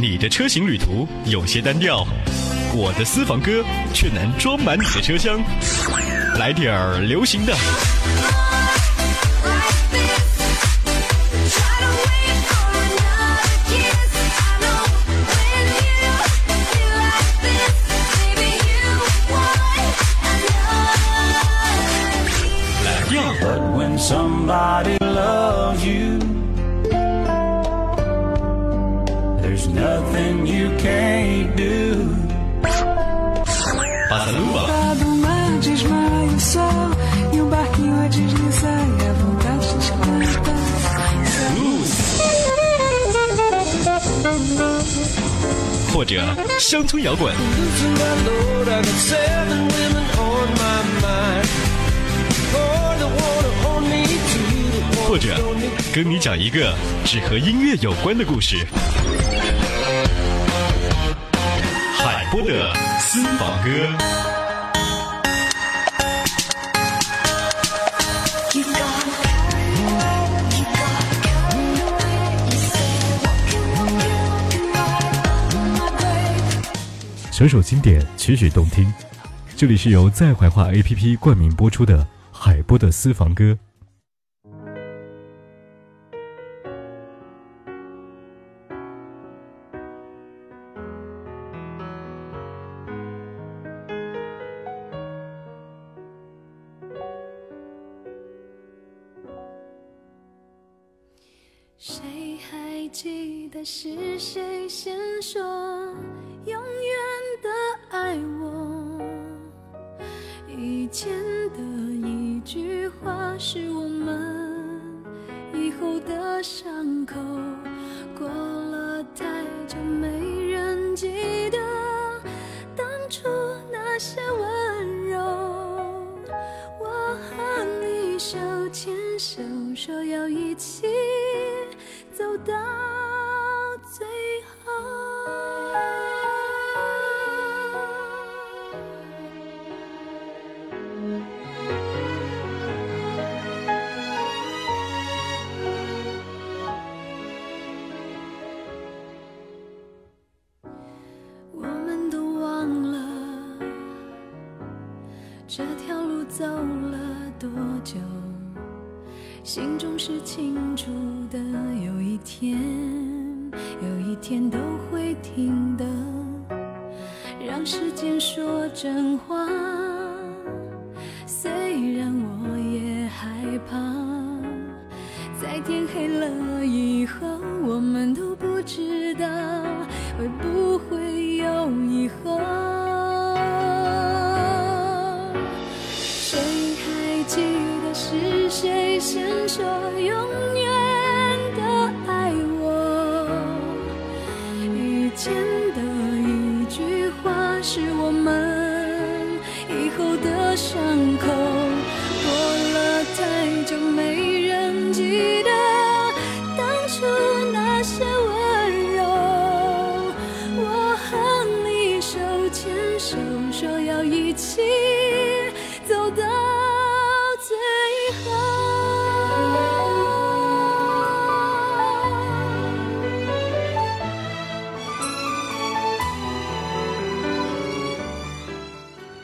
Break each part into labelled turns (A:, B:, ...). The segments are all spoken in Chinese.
A: 你的车型旅途有些单调，我的私房歌却能装满你的车厢。来点儿流行的，或者乡村摇滚，或者跟你讲一个只和音乐有关的故事。海波的私房歌。
B: 首首经典，曲曲动听。这里是由在怀化 APP 冠名播出的海波的私房歌。
C: 谁还记得是谁先说永远句话是我们以后的伤口，过了太久没人记得当初那些温走了多久，心中是清楚的。有一天，有一天都会停的。让时间说真话，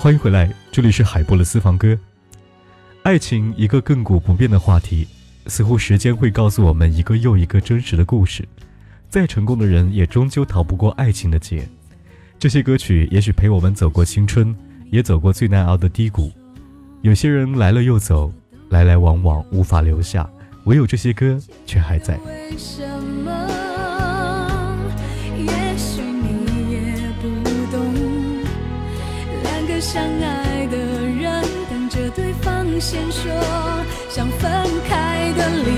B: 欢迎回来，这里是海波的私房歌。爱情一个亘古不变的话题，似乎时间会告诉我们一个又一个真实的故事。再成功的人，也终究逃不过爱情的劫。这些歌曲也许陪我们走过青春，也走过最难熬的低谷。有些人来了又走，来来往往无法留下，唯有这些歌却还在。
C: 为什么？先说想分开的理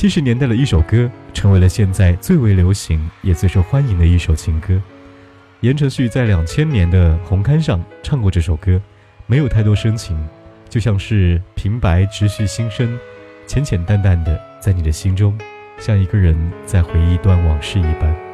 D: 七十年代的一首歌，成为了现在最为流行也最受欢迎的一首情歌。言承旭在两千年的红刊上唱过这首歌，没有太多深情，就像是平白直叙心声，浅浅淡淡的在你的心中，像一个人在回忆一段往事一般。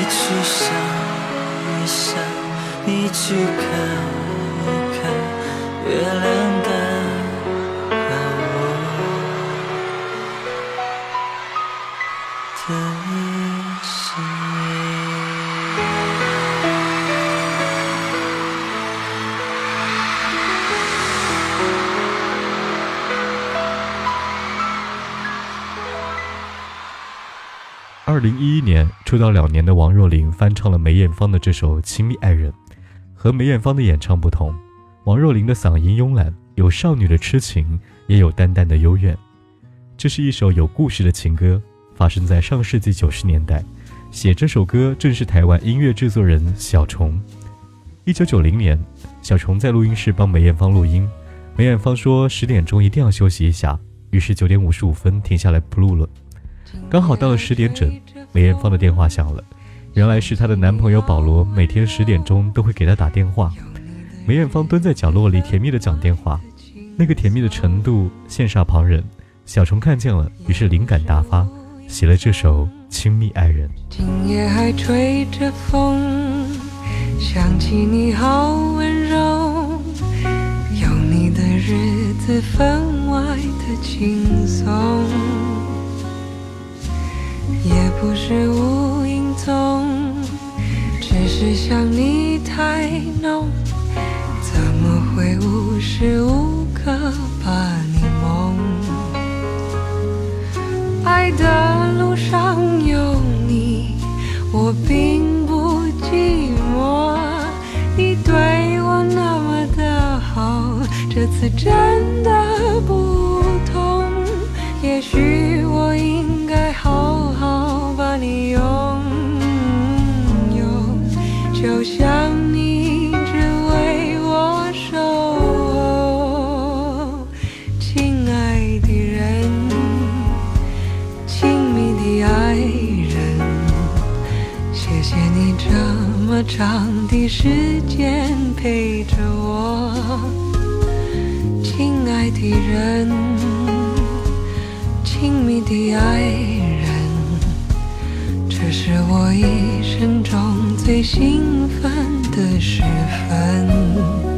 B: 你去想一想，你去看一看，月亮
D: 二零一一年出道两年的王若琳翻唱了梅艳芳的这首《亲密爱人》，和梅艳芳的演唱不同，王若琳的嗓音慵懒，有少女的痴情，也有淡淡的幽怨。这是一首有故事的情歌，发生在上世纪九十年代。写这首歌正是台湾音乐制作人小虫。一九九零年，小虫在录音室帮梅艳芳录音，梅艳芳说十点钟一定要休息一下，于是九点五十五分停下来不录了。刚好到了十点整，梅艳芳的电话响了，原来是她的男朋友保罗，每天十点钟都会给她打电话。梅艳芳蹲在角落里甜蜜的讲电话，那个甜蜜的程度羡煞旁人，
B: 小虫看见了，于是灵感大发，写了这首《亲密爱人》。
E: 今夜还吹着风，想起你好温柔，有你的日子分外的轻松，也不是无影踪，只是想你太浓，怎么会无时无刻把你梦？爱的路上有你，我并不寂寞。你对我那么的好，这次真的不长的时间陪着我，亲爱的人，亲密的爱人，这是我一生中最兴奋的时分。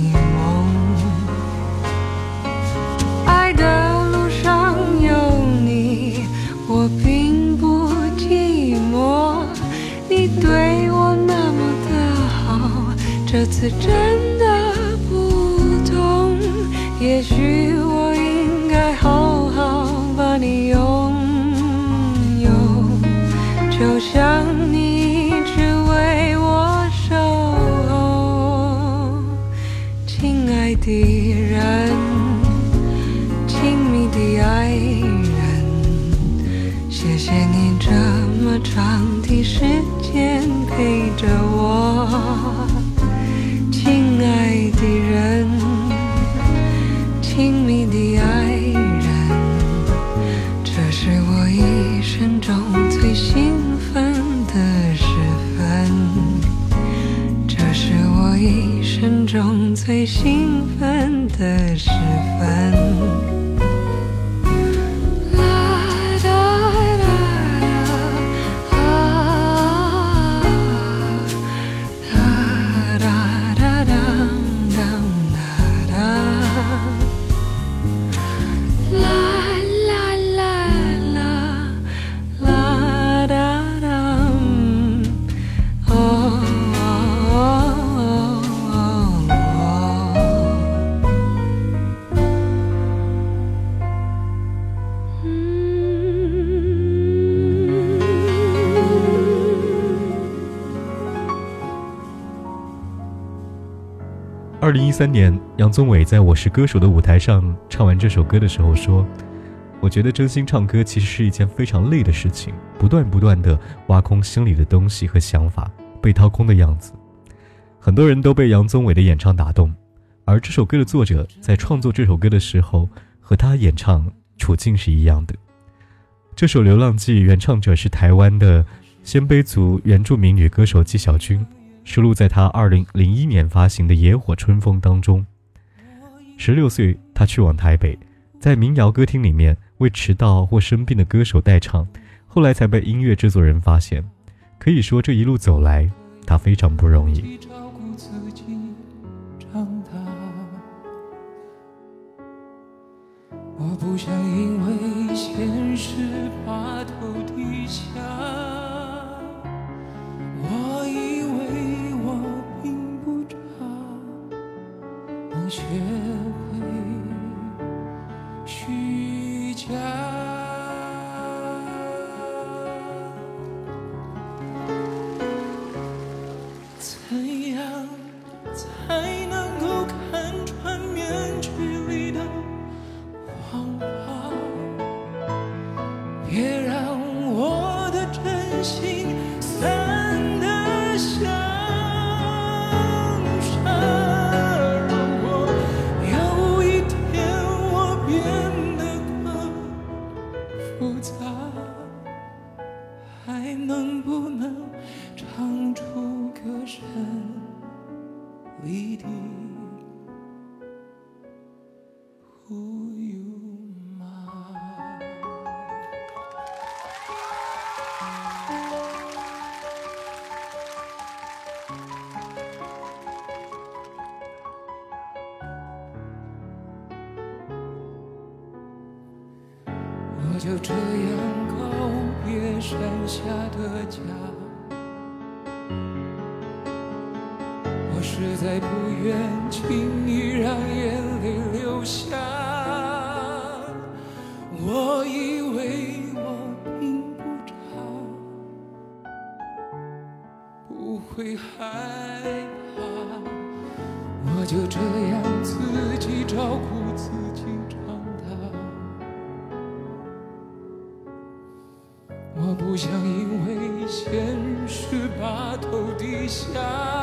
E: 次真的不同。也许 today.
B: 二零一三年，杨宗纬在《我是歌手》的舞台上唱完这首歌的时候说：“我觉得真心唱歌其实是一件非常累的事情，不断不断的挖空心里的东西和想法，被掏空的样子。”很多人都被杨宗纬的演唱打动，而这首歌的作者在创作这首歌的时候，和他演唱处境是一样的。这首《流浪记》原唱者是台湾的鲜卑族原住民女歌手纪晓君。收录在他2001年发行的《野火春风》当中。十六岁，他去往台北，在民谣歌厅里面为迟到或生病的歌手代唱，后来才被音乐制作人发现。可以说，这一路走来，他非常不容易。
F: 我
G: 不想因为现实把头低下。我以为我并不差，不会害怕。我就这样自己照顾自己长大。我不想因为现实把头低下。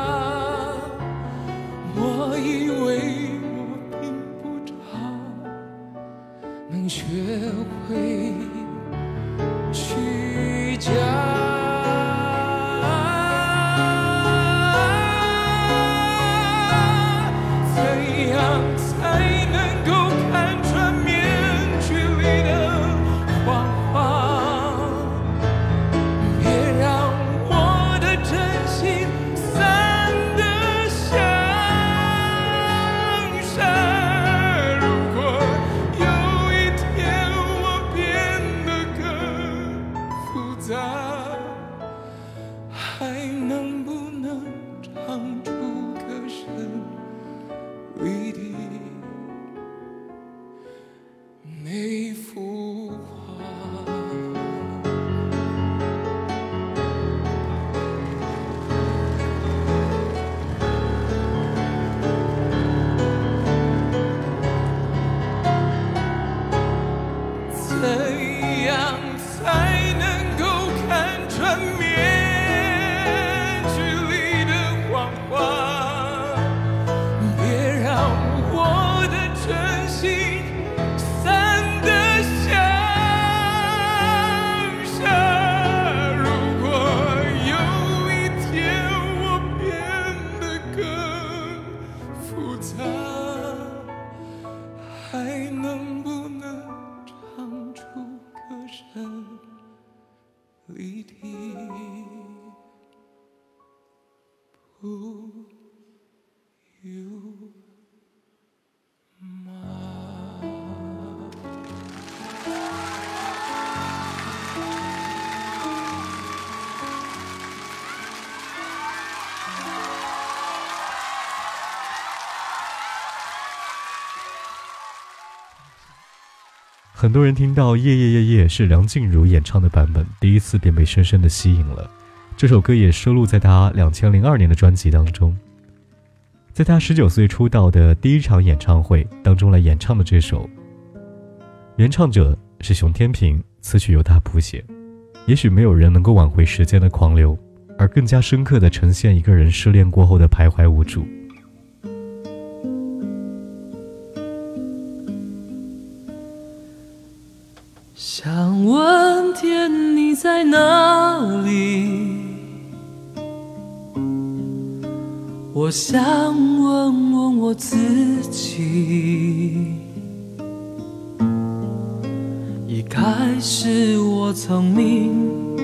B: 很多人听到《夜夜夜夜》是梁静茹演唱的版本，第一次便被深深的吸引了。这首歌也收录在她两千零二年的专辑当中。在她十九岁出道的第一场演唱会当中来演唱的这首，原唱者是熊天平，词曲由他谱写。也许没有人能够挽回时间的狂流，而更加深刻地呈现一个人失恋过后的徘徊无助。
G: 在哪里？我想问问我自己。一开始我聪明，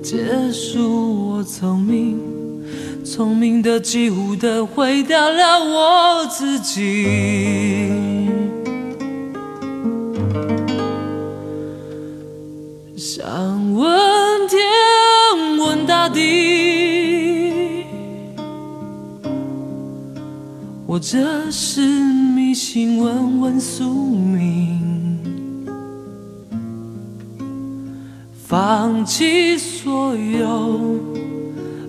G: 结束我聪明，聪明的几乎的毁掉了我自己。
F: 想问天，问大地，或者是迷信，问问宿命，放弃所有，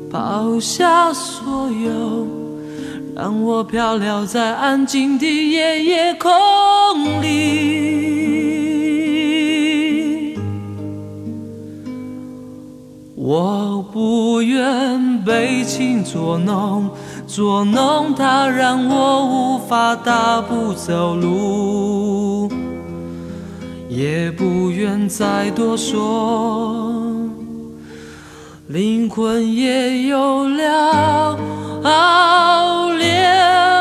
F: 抛下所有，让我飘流在安静的夜夜空里。我不愿被情捉弄，捉弄它让我无法大步走路，也不愿再多说，灵魂也有了裂缝。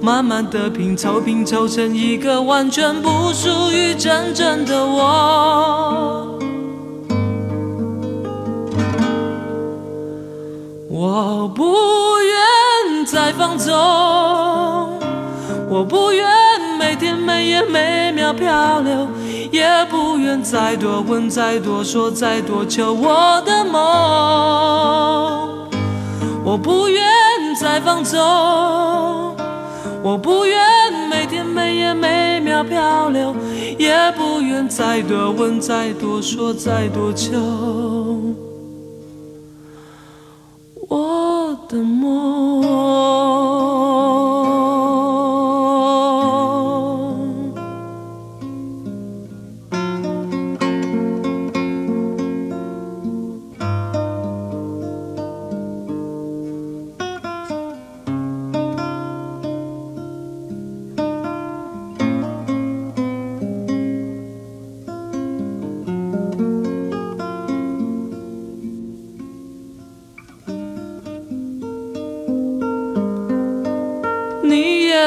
F: 慢慢的拼凑，拼凑成一个完全不属于真正的我。我不愿再放纵，我不愿每天每夜每秒漂流，也不愿再多问、再多说、再多求我的梦。我不愿再放纵。我不愿每天每夜每秒漂流，也不愿再多问、再多说、再多求我的梦。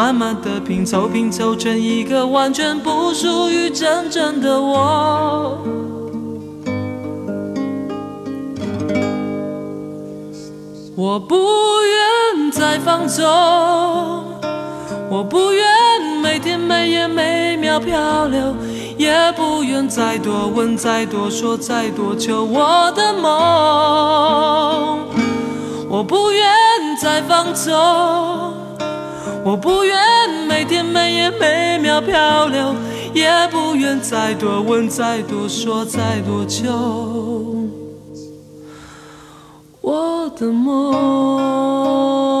F: 慢慢的拼凑，拼凑成一个完全不属于真正的我。我不愿再放纵，我不愿每天每夜每秒漂流，也不愿再多问、再多说、再多求我的梦。我不愿再放纵。我不愿每天每夜每秒漂流，也不愿再多问、再多说、再多求我的梦。